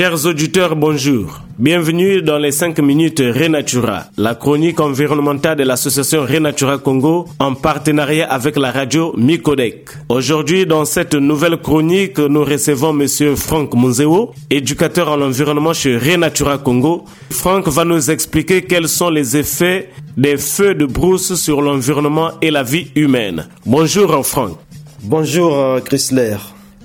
Chers auditeurs, bonjour. Bienvenue dans les 5 minutes Renatura, la chronique environnementale de l'association Renatura Congo en partenariat avec la radio Micodec. Aujourd'hui, dans cette nouvelle chronique, nous recevons monsieur Franck Munzeo, éducateur en environnement chez Renatura Congo. Franck va nous expliquer quels sont les effets des feux de brousse sur l'environnement et la vie humaine. Bonjour Franck. Bonjour euh, Chrysler.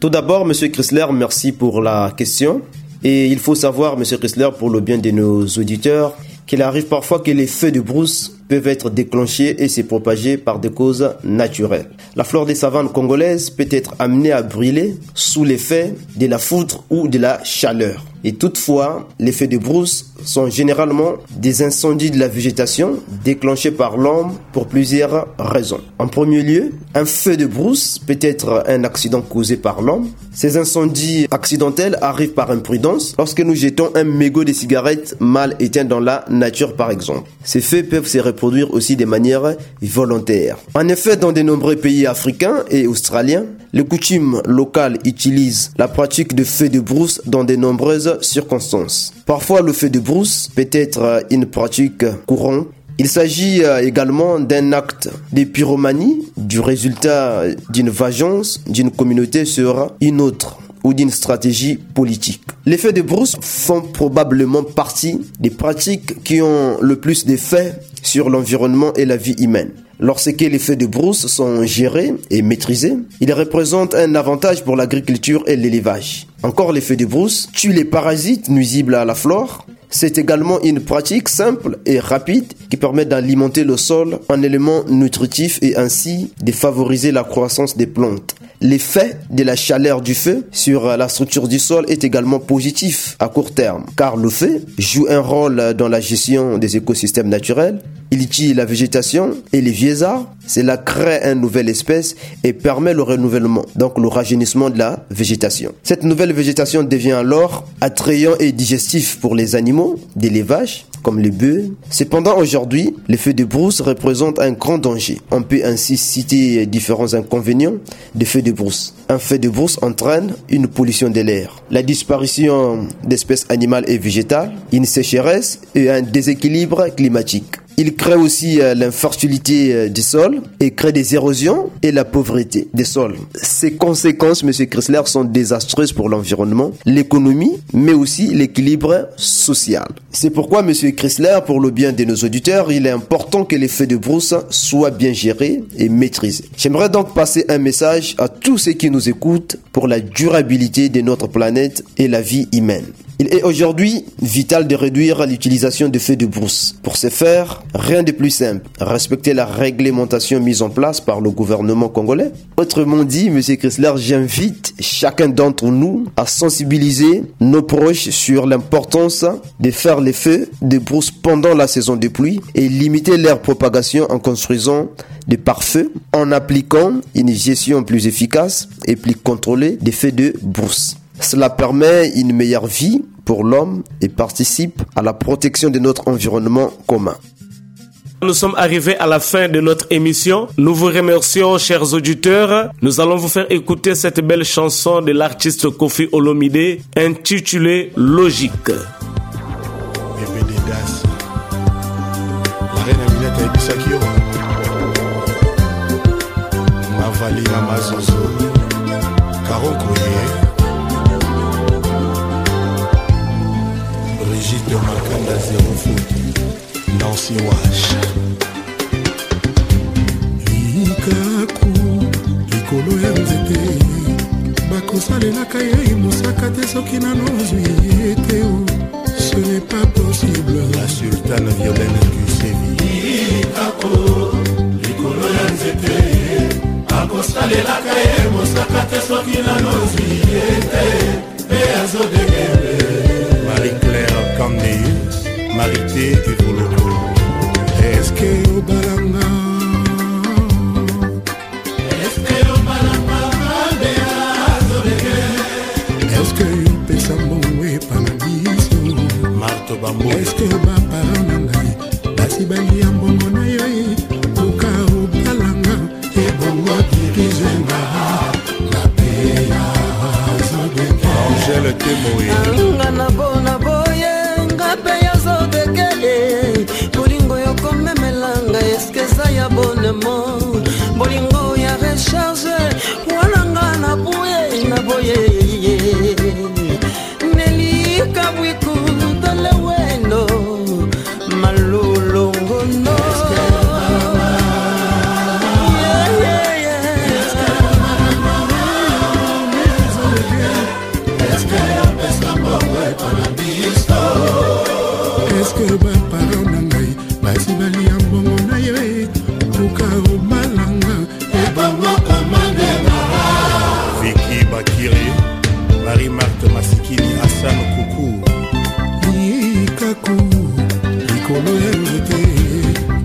Tout d'abord, monsieur Chrysler, merci pour la question. Et il faut savoir, Monsieur Chrysler, pour le bien de nos auditeurs, qu'il arrive parfois que les feux de brousse peuvent être déclenchés et se propager par des causes naturelles. La flore des savanes congolaises peut être amenée à brûler sous l'effet de la foudre ou de la chaleur. Et toutefois, les feux de brousse sont généralement des incendies de la végétation déclenchés par l'homme pour plusieurs raisons. En premier lieu, un feu de brousse peut être un accident causé par l'homme. Ces incendies accidentels arrivent par imprudence lorsque nous jetons un mégot de cigarette mal éteint dans la nature par exemple. Ces feux peuvent se reproduire aussi de manière volontaire. En effet, dans de nombreux pays africains et australiens, les coutumes locales utilisent la pratique de feux de brousse dans de nombreuses circonstances. Parfois, le feu de brousse peut être une pratique courante il s'agit également d'un acte de pyromanie du résultat d'une vengeance d'une communauté sur une autre ou d'une stratégie politique. Les feux de brousse font probablement partie des pratiques qui ont le plus d'effets sur l'environnement et la vie humaine. Lorsque les feux de brousse sont gérés et maîtrisés, ils représentent un avantage pour l'agriculture et l'élevage. Encore les feux de brousse tuent les parasites nuisibles à la flore. C'est également une pratique simple et rapide qui permet d'alimenter le sol en éléments nutritifs et ainsi de favoriser la croissance des plantes. L'effet de la chaleur du feu sur la structure du sol est également positif à court terme, car le feu joue un rôle dans la gestion des écosystèmes naturels. Il tue la végétation et les vieux arbres. Cela crée une nouvelle espèce et permet le renouvellement, donc le rajeunissement de la végétation. Cette nouvelle végétation devient alors attrayant et digestif pour les animaux d'élevage comme les bœufs. Cependant, aujourd'hui, les feux de brousse représentent un grand danger. On peut ainsi citer différents inconvénients des feux de brousse. Un feu de brousse entraîne une pollution de l'air, la disparition d'espèces animales et végétales, une sécheresse et un déséquilibre climatique. Il crée aussi l'infertilité des sols et crée des érosions et la pauvreté des sols. Ces conséquences, Monsieur Chrysler, sont désastreuses pour l'environnement, l'économie, mais aussi l'équilibre social. C'est pourquoi, Monsieur Chrysler, pour le bien de nos auditeurs, il est important que les de brousse soient bien gérés et maîtrisés. J'aimerais donc passer un message à tous ceux qui nous écoutent pour la durabilité de notre planète et la vie humaine. Il est aujourd'hui vital de réduire l'utilisation de feux de brousse. Pour ce faire, rien de plus simple, respecter la réglementation mise en place par le gouvernement congolais. Autrement dit, Monsieur Chrysler, j'invite chacun d'entre nous à sensibiliser nos proches sur l'importance de faire les feux de brousse pendant la saison de pluie et limiter leur propagation en construisant des pare-feux, en appliquant une gestion plus efficace et plus contrôlée des feux de brousse. Cela permet une meilleure vie pour l'homme et participe à la protection de notre environnement commun. Nous sommes arrivés à la fin de notre émission. Nous vous remercions, chers auditeurs. Nous allons vous faire écouter cette belle chanson de l'artiste Kofi Olomide intitulée Logique. Brigitte Makanda zéro foot Nancy Wash likaku likolo ya nzete. Bakosalelaka ye mosaka te soki nano ozwi ye te ce n'est pas possible. La sultane violaine kusevi likako likolo ya nzete. Bakosalelaka ye mosaka te soki nano ozwi ye te. Mpe azodegele te marite ekoloko eske obalanga eske opesa mbongo epanga biso marto bambo eske bapara na ngai basi balia mbongo na yo koka obalanga ebongo kirizenga na pe ya zobenge angele temoye likaku likolo ya nzete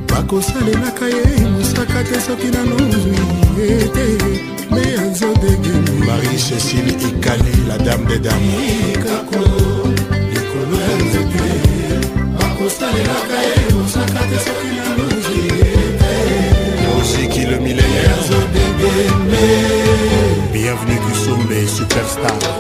bakosalelaka ye mosaka te soki nanozwi ye te me azodegemi marie cécile ikali la dame de dame likaku likolo ya nzete bakosalelaka ye mosaka te soki nanozwi ye te osiki le millénaire. Bienvenue du sommet superstar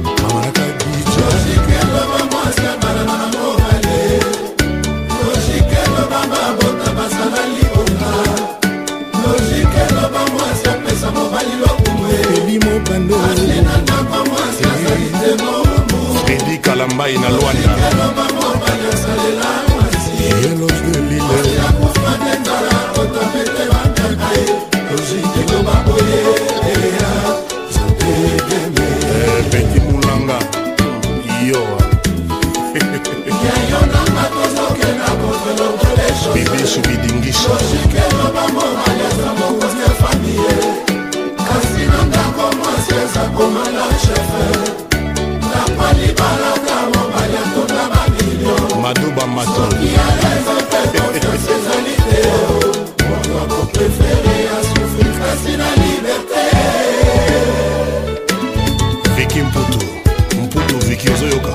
mamanaka bica fredi kalambai na lwanda beti mulanga. Yo. Bibisu bidingiso kasi na ndako mwasi ezakomala shefe ndako libalaka mobali atonda bamilio maduba mato kimputu eu sou eu,